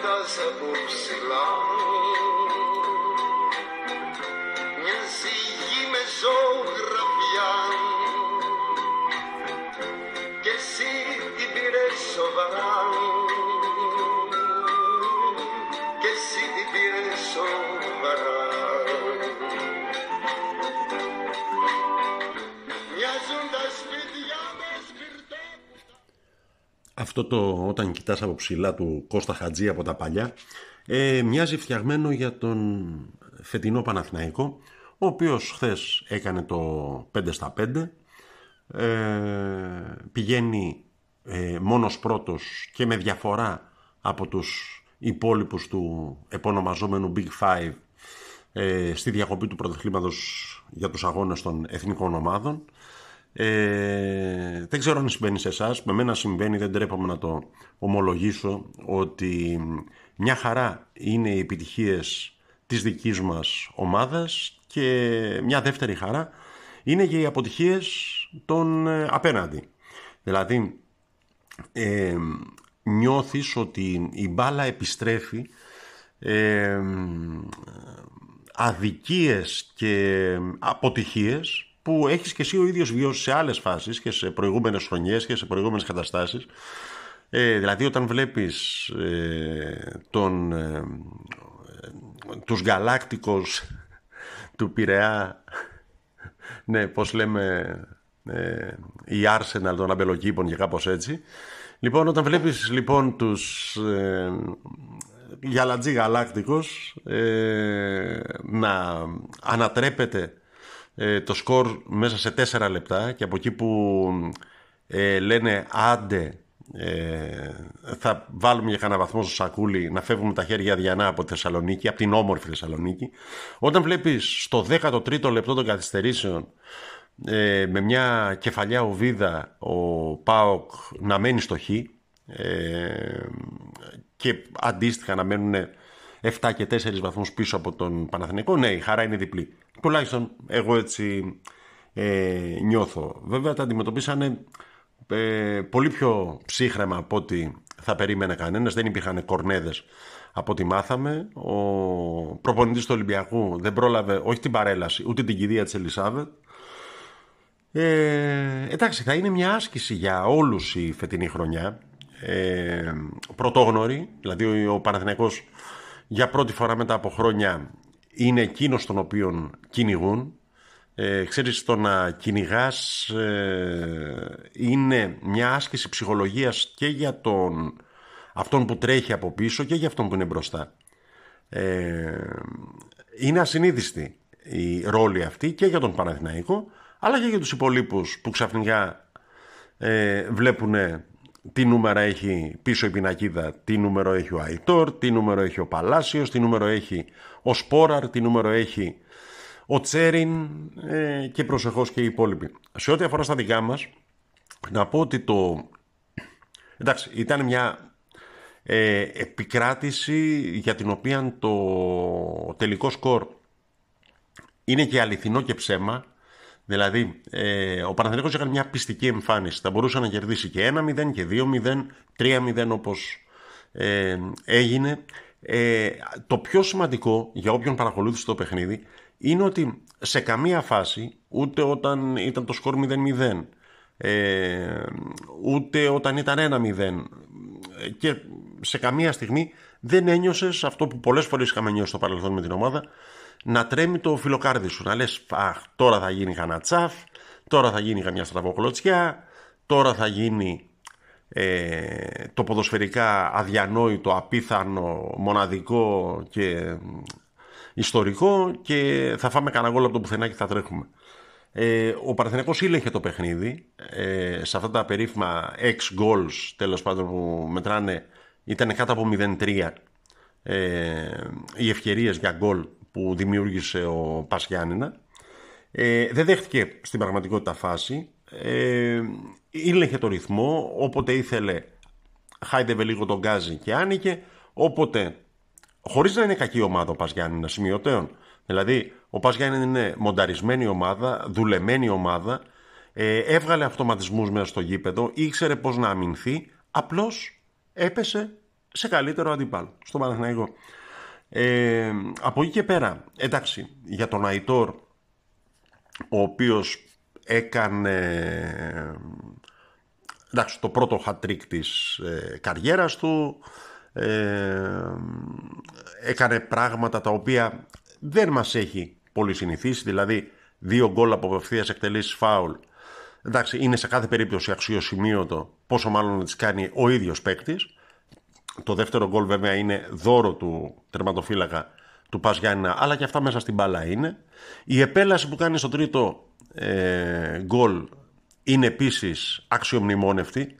κοιτάς από ψηλά Μοιάζει γη με ζωγραφιά. Και εσύ την πήρες σοβαρά Αυτό το όταν κοιτάς από ψηλά του Κώστα Χατζή από τα παλιά ε, μοιάζει φτιαγμένο για τον φετινό Παναθηναϊκό ο οποίος χθες έκανε το 5 στα 5 ε, πηγαίνει ε, μόνος πρώτος και με διαφορά από τους υπόλοιπους του επωνομαζόμενου Big Five ε, στη διακοπή του πρωτοθλήματος για τους αγώνες των εθνικών ομάδων ε, δεν ξέρω αν συμβαίνει σε εσάς. Με μένα συμβαίνει, δεν τρέπομαι να το ομολογήσω, ότι μια χαρά είναι οι επιτυχίες της δικής μας ομάδας και μια δεύτερη χαρά είναι και οι αποτυχίες των ε, απέναντι. Δηλαδή, ε, νιώθεις ότι η μπάλα επιστρέφει ε, αδικίες και αποτυχίες που έχεις και εσύ ο ίδιος βιώσει σε άλλες φάσεις και σε προηγούμενες χρονιές και σε προηγούμενες καταστάσεις. Ε, δηλαδή όταν βλέπεις ε, τον, ε, τους γαλάκτικους του Πειραιά, ναι, πώς λέμε, ε, η Arsenal των αμπελοκήπων και κάπως έτσι. Λοιπόν, όταν βλέπεις λοιπόν τους ε, γαλατζή γαλάκτικους ε, να ανατρέπεται ε, το σκορ μέσα σε τέσσερα λεπτά και από εκεί που ε, λένε άντε ε, θα βάλουμε για κανένα βαθμό στο σακούλι να φεύγουμε τα χέρια διανά από Θεσσαλονίκη, από την όμορφη Θεσσαλονίκη. Όταν βλέπεις στο 13ο λεπτό των καθυστερήσεων ε, με μια κεφαλιά οβίδα ο Πάοκ να μένει στο χ ε, και αντίστοιχα να μένουν 7 και 4 βαθμούς πίσω από τον Παναθηναϊκό, ναι, η χαρά είναι διπλή. Τουλάχιστον εγώ έτσι ε, νιώθω. Βέβαια τα αντιμετωπίσανε ε, πολύ πιο ψύχρεμα από ό,τι θα περίμενε κανένας. Δεν υπήρχαν κορνέδες από ό,τι μάθαμε. Ο προπονητής του Ολυμπιακού δεν πρόλαβε όχι την παρέλαση ούτε την κηδεία της Ελισάβετ. Ε, εντάξει, θα είναι μια άσκηση για όλους η φετινή χρονιά. Ε, πρωτόγνωρη, δηλαδή ο Παναθηναϊκός για πρώτη φορά μετά από χρόνια είναι εκείνος τον οποίο κυνηγούν. Ε, ξέρεις, το να κυνηγάς ε, είναι μια άσκηση ψυχολογίας και για τον αυτόν που τρέχει από πίσω και για αυτόν που είναι μπροστά. Ε, είναι ασυνείδηστη η ρόλη αυτή και για τον Παναθηναϊκό αλλά και για τους υπολείπους που ξαφνικά ε, βλέπουν τι νούμερα έχει πίσω η πινακίδα, τι νούμερο έχει ο Αϊτόρ, τι νούμερο έχει ο Παλάσιος, τι νούμερο έχει ο Σπόραρ, τι νούμερο έχει ο Τσέριν ε, και προσεχώς και οι υπόλοιποι. Σε ό,τι αφορά στα δικά μας, να πω ότι το... Εντάξει, ήταν μια ε, επικράτηση για την οποία το τελικό σκορ είναι και αληθινό και ψέμα Δηλαδή, ε, ο Παναθηναϊκός έκανε μια πιστική εμφάνιση. Θα μπορούσε να κερδίσει και 1-0 και 2-0, 3-0 όπως ε, έγινε. Ε, το πιο σημαντικό για όποιον παρακολούθησε το παιχνίδι είναι ότι σε καμία φάση, ούτε όταν ήταν το σκορ 0-0, ε, ούτε όταν ήταν 1-0 και σε καμία στιγμή δεν ένιωσες αυτό που πολλές φορές είχαμε νιώσει στο παρελθόν με την ομάδα να τρέμει το φιλοκάρδι σου. Να λες, αχ, τώρα θα γίνει κανένα τσαφ, τώρα θα γίνει καμιά στραβοκλωτσιά, τώρα θα γίνει ε, το ποδοσφαιρικά αδιανόητο, απίθανο, μοναδικό και ιστορικό και θα φάμε κανένα γκολ από το πουθενά και θα τρέχουμε. Ε, ο Παραθενιακός ήλεγχε το παιχνίδι ε, σε αυτά τα περίφημα 6 goals τέλος πάντων που μετράνε ήταν κάτω από 0-3 ε, οι ευκαιρίες για γκολ που δημιούργησε ο Πας Ε, δεν δέχτηκε στην πραγματικότητα φάση. Ε, ήλεγχε το ρυθμό, όποτε ήθελε χάιδευε λίγο τον γκάζι και άνοιγε, όποτε, χωρίς να είναι κακή ομάδα ο Πας Γιάννηνα, σημειωτέων. Δηλαδή, ο Πας είναι μονταρισμένη ομάδα, δουλεμένη ομάδα, ε, έβγαλε αυτοματισμούς μέσα στο γήπεδο, ήξερε πώς να αμυνθεί, απλώς έπεσε σε καλύτερο αντίπαλο, στο Παναθηναϊκό. Ε, από εκεί και πέρα, εντάξει, για τον Αϊτόρ, ο οποίος έκανε εντάξει, το πρώτο hat-trick της ε, καριέρας του, ε, έκανε πράγματα τα οποία δεν μας έχει πολύ συνηθίσει, δηλαδή δύο γκολ από απευθείας εκτελήσεις φάουλ. Εντάξει, είναι σε κάθε περίπτωση αξιοσημείωτο, πόσο μάλλον να τις κάνει ο ίδιος παίκτης. Το δεύτερο γκολ βέβαια είναι δώρο του τερματοφύλακα του Πας Γιάννηνα, αλλά και αυτά μέσα στην μπάλα είναι. Η επέλαση που κάνει στο τρίτο ε, γκολ είναι επίσης αξιομνημόνευτη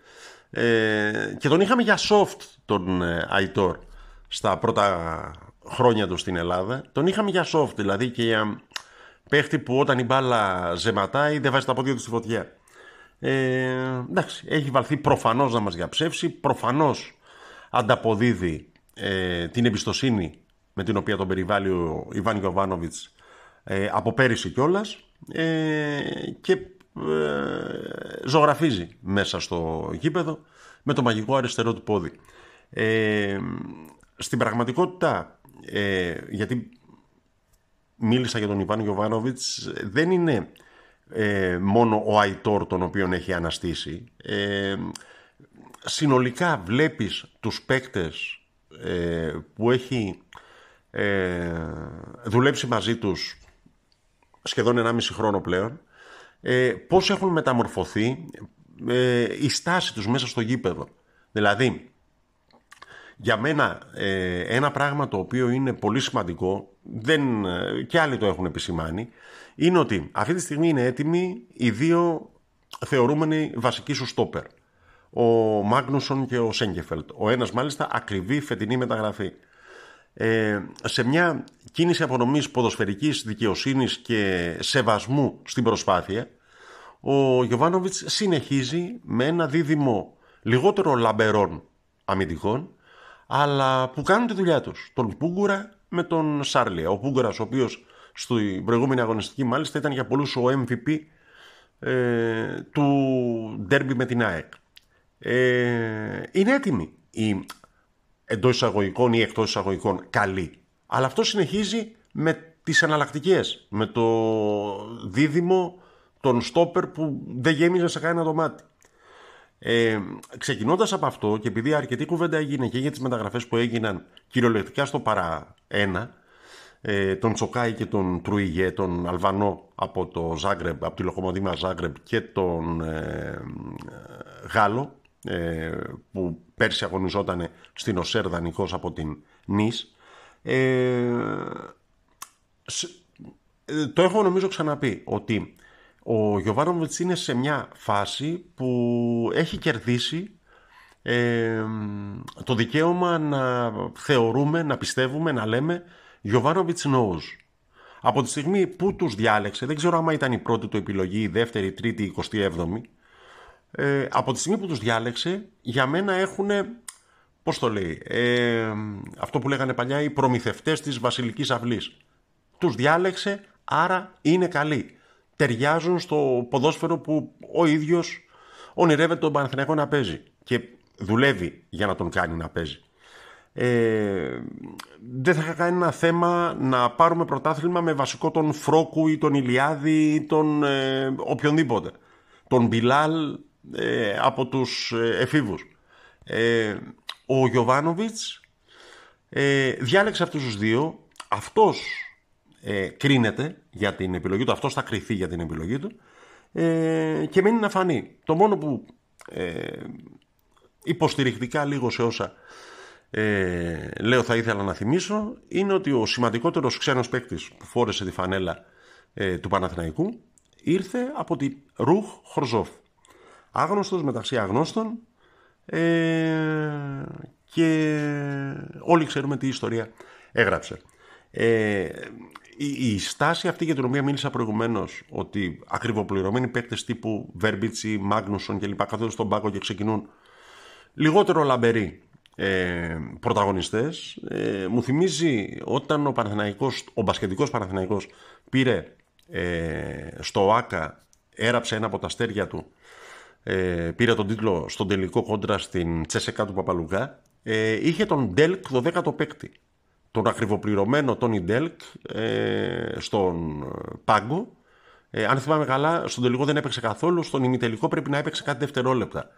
ε, και τον είχαμε για soft τον ε, Αϊτόρ στα πρώτα χρόνια του στην Ελλάδα. Τον είχαμε για soft δηλαδή και για παίχτη που όταν η μπάλα ζεματάει δεν βάζει τα πόδια του στη φωτιά. Ε, εντάξει, έχει βαλθεί προφανώς να μας διαψεύσει, προφανώς ανταποδίδει ε, την εμπιστοσύνη με την οποία τον περιβάλλει ο Ιβάν Γιωβάνοβιτς ε, από πέρυσι κιόλας ε, και ε, ζωγραφίζει μέσα στο γήπεδο με το μαγικό αριστερό του πόδι. Ε, στην πραγματικότητα, ε, γιατί μίλησα για τον Ιβάν Γιωβάνοβιτς, δεν είναι ε, μόνο ο Αϊτόρ τον οποίον έχει αναστήσει. Ε, συνολικά βλέπεις τους παίκτες ε, που έχει ε, δουλέψει μαζί τους σχεδόν 1,5 χρόνο πλέον ε, πώς έχουν μεταμορφωθεί ε, η στάση τους μέσα στο γήπεδο. Δηλαδή, για μένα ε, ένα πράγμα το οποίο είναι πολύ σημαντικό, δεν, ε, και άλλοι το έχουν επισημάνει, είναι ότι αυτή τη στιγμή είναι έτοιμοι οι δύο θεωρούμενοι βασικοί σου στόπερ. Ο Μάγνουσον και ο Σέγκεφελτ. Ο ένας μάλιστα ακριβή φετινή μεταγραφή. Ε, σε μια κίνηση απονομής ποδοσφαιρικής δικαιοσύνης και σεβασμού στην προσπάθεια, ο Γιωβάνοβιτς συνεχίζει με ένα δίδυμο λιγότερο λαμπερών αμυντικών, αλλά που κάνουν τη δουλειά τους. Τον Πούγκουρα με τον Σάρλια. Ο Πούγκουρας, ο οποίος στην προηγούμενη αγωνιστική μάλιστα ήταν για πολλούς ο MVP ε, του ντέρμπι με την ΑΕΚ. Ε, είναι έτοιμη η εντός εισαγωγικών ή εκτός εισαγωγικών καλή. Αλλά αυτό συνεχίζει με τις εναλλακτικές, με το δίδυμο των στόπερ που δεν γέμιζε σε κανένα το μάτι. Ε, Ξεκινώντας από αυτό και επειδή αρκετή κουβέντα έγινε και για τις μεταγραφές που έγιναν κυριολεκτικά στο παρά ένα, ε, τον Τσοκάη και τον Τρουιγέ, τον Αλβανό από το Ζάγκρεμπ, από τη Λοχομοδήμα Ζάγκρεμπ και τον ε, Γάλλο ε, που πέρσι αγωνιζόταν στην Οσέρ δανεικός από την Νης. Ε, ε, το έχω νομίζω ξαναπεί ότι ο Γιωβάνοβιτς είναι σε μια φάση που έχει κερδίσει ε, το δικαίωμα να θεωρούμε, να πιστεύουμε, να λέμε Γιωβάνοβιτς knows. Από τη στιγμή που τους διάλεξε, δεν ξέρω άμα ήταν η πρώτη του επιλογή, η δεύτερη, η τρίτη, η εικοστή έβδομη, ε, από τη στιγμή που τους διάλεξε, για μένα έχουν, πώς το λέει, ε, αυτό που λέγανε παλιά, οι προμηθευτές της Βασιλικής Αυλής. Τους διάλεξε, άρα είναι καλοί. Ταιριάζουν στο ποδόσφαιρο που ο ίδιος ονειρεύεται τον Παναθηναϊκό να παίζει και δουλεύει για να τον κάνει να παίζει. Ε, δεν θα κάνει ένα θέμα να πάρουμε πρωτάθλημα με βασικό τον Φρόκου ή τον Ηλιάδη ή τον ε, οποιονδήποτε. Τον Μπιλάλ ε, από τους ε, εφήβους. Ε, ο Γιωβάνοβιτς ε, διάλεξε αυτούς τους δύο. Αυτός ε, κρίνεται για την επιλογή του, αυτός θα κριθεί για την επιλογή του ε, και μένει να φανεί. Το μόνο που ε, υποστηρικτικά λίγο σε όσα ε, λέω θα ήθελα να θυμίσω είναι ότι ο σημαντικότερος ξένος παίκτης που φόρεσε τη φανέλα ε, του Παναθηναϊκού ήρθε από τη Ρουχ Χορζόφ άγνωστος μεταξύ αγνώστων ε, και όλοι ξέρουμε τι ιστορία έγραψε. Ε, η, η, στάση αυτή για την οποία μίλησα προηγουμένως, ότι ακριβοπληρωμένοι παίκτες τύπου Βέρμπιτσι, Μάγνουσον κλπ. καθόνται στον πάγκο και ξεκινούν λιγότερο λαμπεροί ε, πρωταγωνιστές ε, μου θυμίζει όταν ο Παναθηναϊκός, ο μπασκετικός Παναθηναϊκός πήρε ε, στο ΟΑΚΑ έραψε ένα από τα αστέρια του ε, πήρε τον τίτλο στον τελικό κόντρα στην Τσέσεκα του Παπαλουκά ε, είχε τον Ντέλκ το 10ο παίκτη. Τον ακριβοπληρωμένο Τόνι Ντέλκ ε, στον πάγκο. Ε, αν θυμάμαι καλά, στον τελικό δεν έπαιξε καθόλου. Στον ημιτελικό πρέπει να έπαιξε κάτι δευτερόλεπτα.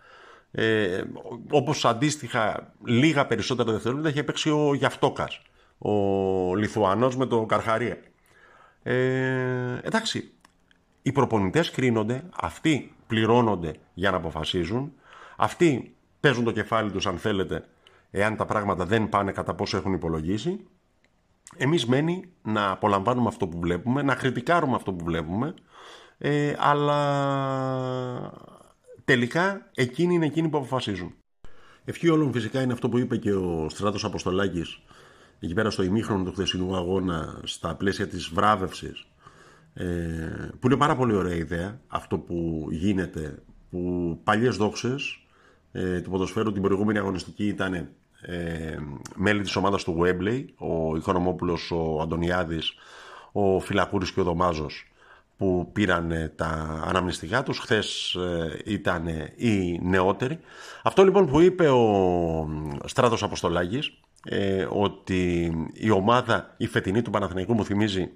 Ε, όπως αντίστοιχα λίγα περισσότερα δευτερόλεπτα είχε παίξει ο Γιαυτόκας, ο Λιθουανός με το Καρχαρία. Ε, εντάξει, οι προπονητές κρίνονται, αυτοί πληρώνονται για να αποφασίζουν, αυτοί παίζουν το κεφάλι τους αν θέλετε, εάν τα πράγματα δεν πάνε κατά πόσο έχουν υπολογίσει. Εμείς μένει να απολαμβάνουμε αυτό που βλέπουμε, να κριτικάρουμε αυτό που βλέπουμε, ε, αλλά τελικά εκείνοι είναι εκείνοι που αποφασίζουν. Ευχή όλων φυσικά είναι αυτό που είπε και ο Στράτος Αποστολάκης εκεί πέρα στο ημίχρονο του χθεσινού αγώνα στα πλαίσια της βράβευσης ε, που είναι πάρα πολύ ωραία ιδέα αυτό που γίνεται που παλιές δόξες ε, του ποδοσφαίρου την προηγούμενη αγωνιστική ήταν ε, μέλη της ομάδας του Webley ο Οικονομόπουλος, ο Αντωνιάδης ο Φυλακούρης και ο Δωμάζος που πήραν τα αναμνηστικά τους. Χθες ε, ήταν οι νεότεροι. Αυτό λοιπόν που είπε ο Στράτος Αποστολάκης, ε, ότι η ομάδα, η φετινή του Παναθηναϊκού μου θυμίζει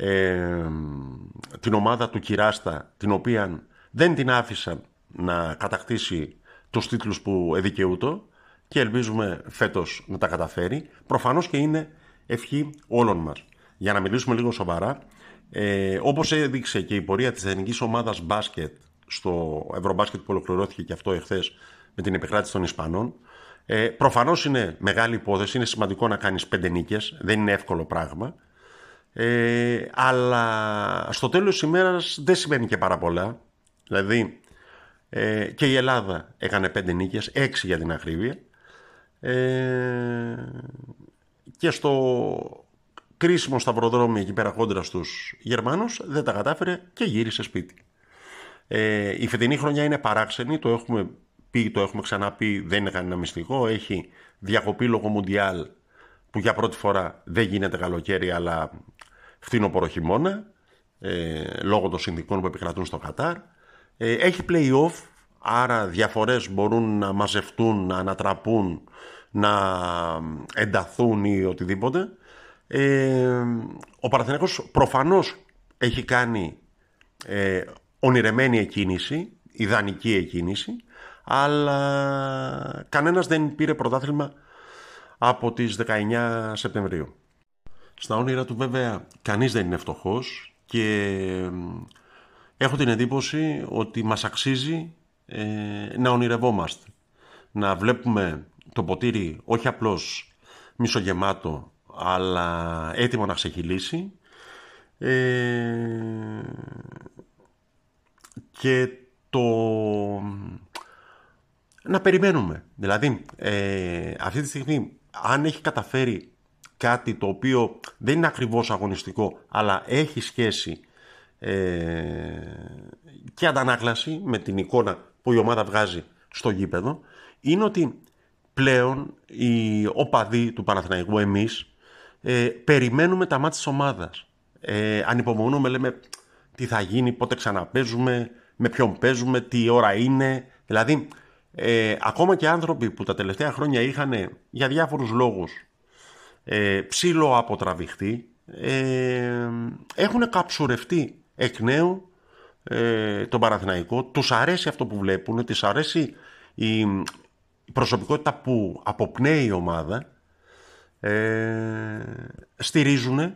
ε, την ομάδα του Κυράστα, την οποία δεν την άφησαν να κατακτήσει τους τίτλους που εδικαιούτο και ελπίζουμε φέτος να τα καταφέρει. Προφανώς και είναι ευχή όλων μας. Για να μιλήσουμε λίγο σοβαρά, ε, όπως έδειξε και η πορεία της εθνικής ομάδας μπάσκετ στο Ευρωμπάσκετ που ολοκληρώθηκε και αυτό εχθές με την επικράτηση των Ισπανών, ε, προφανώς είναι μεγάλη υπόθεση, είναι σημαντικό να κάνεις πέντε νίκες, δεν είναι εύκολο πράγμα. Ε, αλλά στο τέλος της ημέρας δεν σημαίνει και πάρα πολλά. Δηλαδή ε, και η Ελλάδα έκανε πέντε νίκες, έξι για την ακρίβεια. Ε, και στο κρίσιμο σταυροδρόμι εκεί πέρα κόντρα στους Γερμανούς δεν τα κατάφερε και γύρισε σπίτι. Ε, η φετινή χρονιά είναι παράξενη, το έχουμε πει, το έχουμε ξαναπεί, δεν είναι κανένα μυστικό. Έχει διακοπή λόγω Μουντιάλ που για πρώτη φορά δεν γίνεται καλοκαίρι αλλά φθινόπωρο χειμώνα ε, λόγω των συνδικών που επικρατούν στο Κατάρ. Ε, έχει play-off, άρα διαφορές μπορούν να μαζευτούν, να ανατραπούν, να ενταθούν ή οτιδήποτε. Ε, ο Παναθηναϊκός προφανώς έχει κάνει ε, ονειρεμένη εκκίνηση, ιδανική εκκίνηση, αλλά κανένας δεν πήρε πρωτάθλημα από τις 19 Σεπτεμβρίου. Στα όνειρα του βέβαια κανείς δεν είναι φτωχός και έχω την εντύπωση ότι μας αξίζει ε, να ονειρευόμαστε. Να βλέπουμε το ποτήρι όχι απλώς μισογεμάτο αλλά έτοιμο να ξεχυλήσει ε, και το να περιμένουμε. Δηλαδή, ε, αυτή τη στιγμή, αν έχει καταφέρει κάτι το οποίο δεν είναι ακριβώς αγωνιστικό, αλλά έχει σχέση ε, και αντανάκλαση με την εικόνα που η ομάδα βγάζει στο γήπεδο, είναι ότι πλέον οι οπαδοί του Παναθηναϊκού, εμείς, ε, περιμένουμε τα μάτια της ομάδας. Ε, ανυπομονούμε, λέμε τι θα γίνει, πότε ξαναπέζουμε, με ποιον παίζουμε, τι ώρα είναι. Δηλαδή, ε, ακόμα και άνθρωποι που τα τελευταία χρόνια είχαν για διάφορους λόγους ε, ψήλο αποτραβηχτεί, ε, έχουν καψουρευτεί εκ νέου ε, τον Παναθηναϊκό, τους αρέσει αυτό που βλέπουν, τους αρέσει η προσωπικότητα που αποπνέει η ομάδα. Ε, στηρίζουν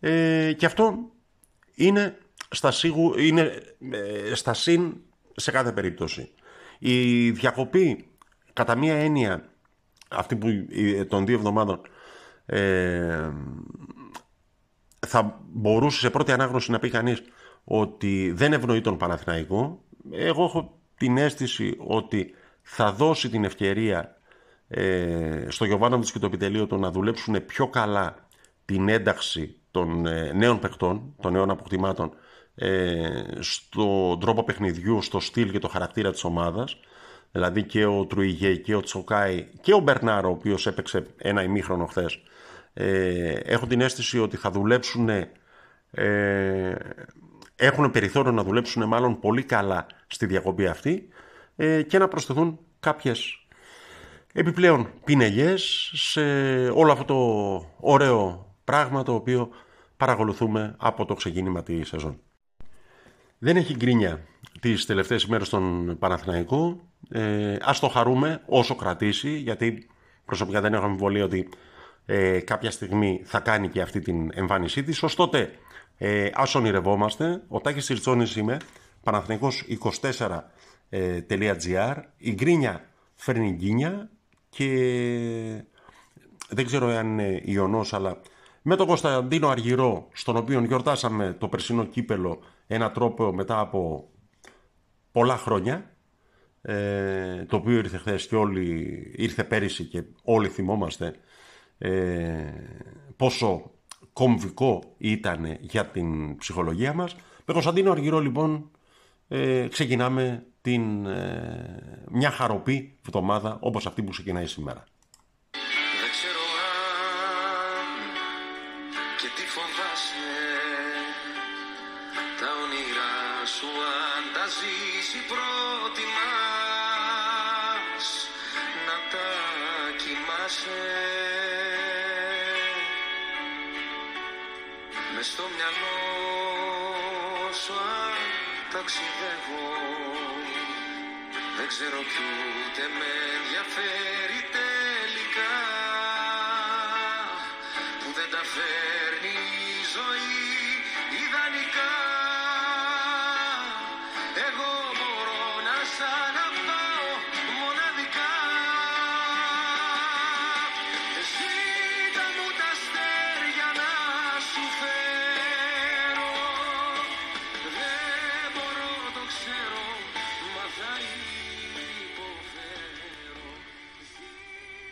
ε, και αυτό είναι στα, σίγου, είναι ε, στα συν σε κάθε περίπτωση. Η διακοπή κατά μία έννοια αυτή που των δύο εβδομάδων ε, θα μπορούσε σε πρώτη ανάγνωση να πει κανείς ότι δεν ευνοεί τον Παναθηναϊκό. Εγώ έχω την αίσθηση ότι θα δώσει την ευκαιρία ε, στο Γιωβάνοβιτς και το επιτελείο του να δουλέψουν πιο καλά την ένταξη των ε, νέων παιχτών, των νέων αποκτημάτων ε, στον τρόπο παιχνιδιού, στο στυλ και το χαρακτήρα της ομάδας δηλαδή και ο Τρουιγέ και ο Τσοκάη και ο Μπερνάρο ο οποίος έπαιξε ένα ημίχρονο χθες. Ε, έχω την αίσθηση ότι θα δουλέψουν ε, έχουν περιθώριο να δουλέψουν μάλλον πολύ καλά στη διακοπή αυτή ε, και να προσθεθούν κάποιες επιπλέον πινελιές σε όλο αυτό το ωραίο πράγμα το οποίο παρακολουθούμε από το ξεκίνημα της σεζόν. Δεν έχει γκρίνια τις τελευταίες ημέρες στον Παναθηναϊκό. Ε, ας το χαρούμε όσο κρατήσει, γιατί προσωπικά δεν έχω αμφιβολία ότι ε, κάποια στιγμή θα κάνει και αυτή την εμφάνισή της. Ωστότε, ε, ας ονειρευόμαστε. Ο Τάκης Τυρτσόνης είμαι, Παναθηναϊκός24.gr. Ε, Η γκρίνια φέρνει γκίνια και δεν ξέρω αν είναι ιονός, αλλά με τον Κωνσταντίνο Αργυρό, στον οποίο γιορτάσαμε το περσινό κύπελο ένα τρόπο μετά από πολλά χρόνια, ε, το οποίο ήρθε χθες και όλοι, ήρθε πέρυσι και όλοι θυμόμαστε ε, πόσο κομβικό ήταν για την ψυχολογία μας. Με Κωνσταντίνο Αργυρό λοιπόν ε, ξεκινάμε την, ε, μια χαροπή εβδομάδα όπως αυτή που ξεκινάει σήμερα. Δεν ξέρω αν και τι φοβάσαι ξέρω κι ούτε με ενδιαφέρει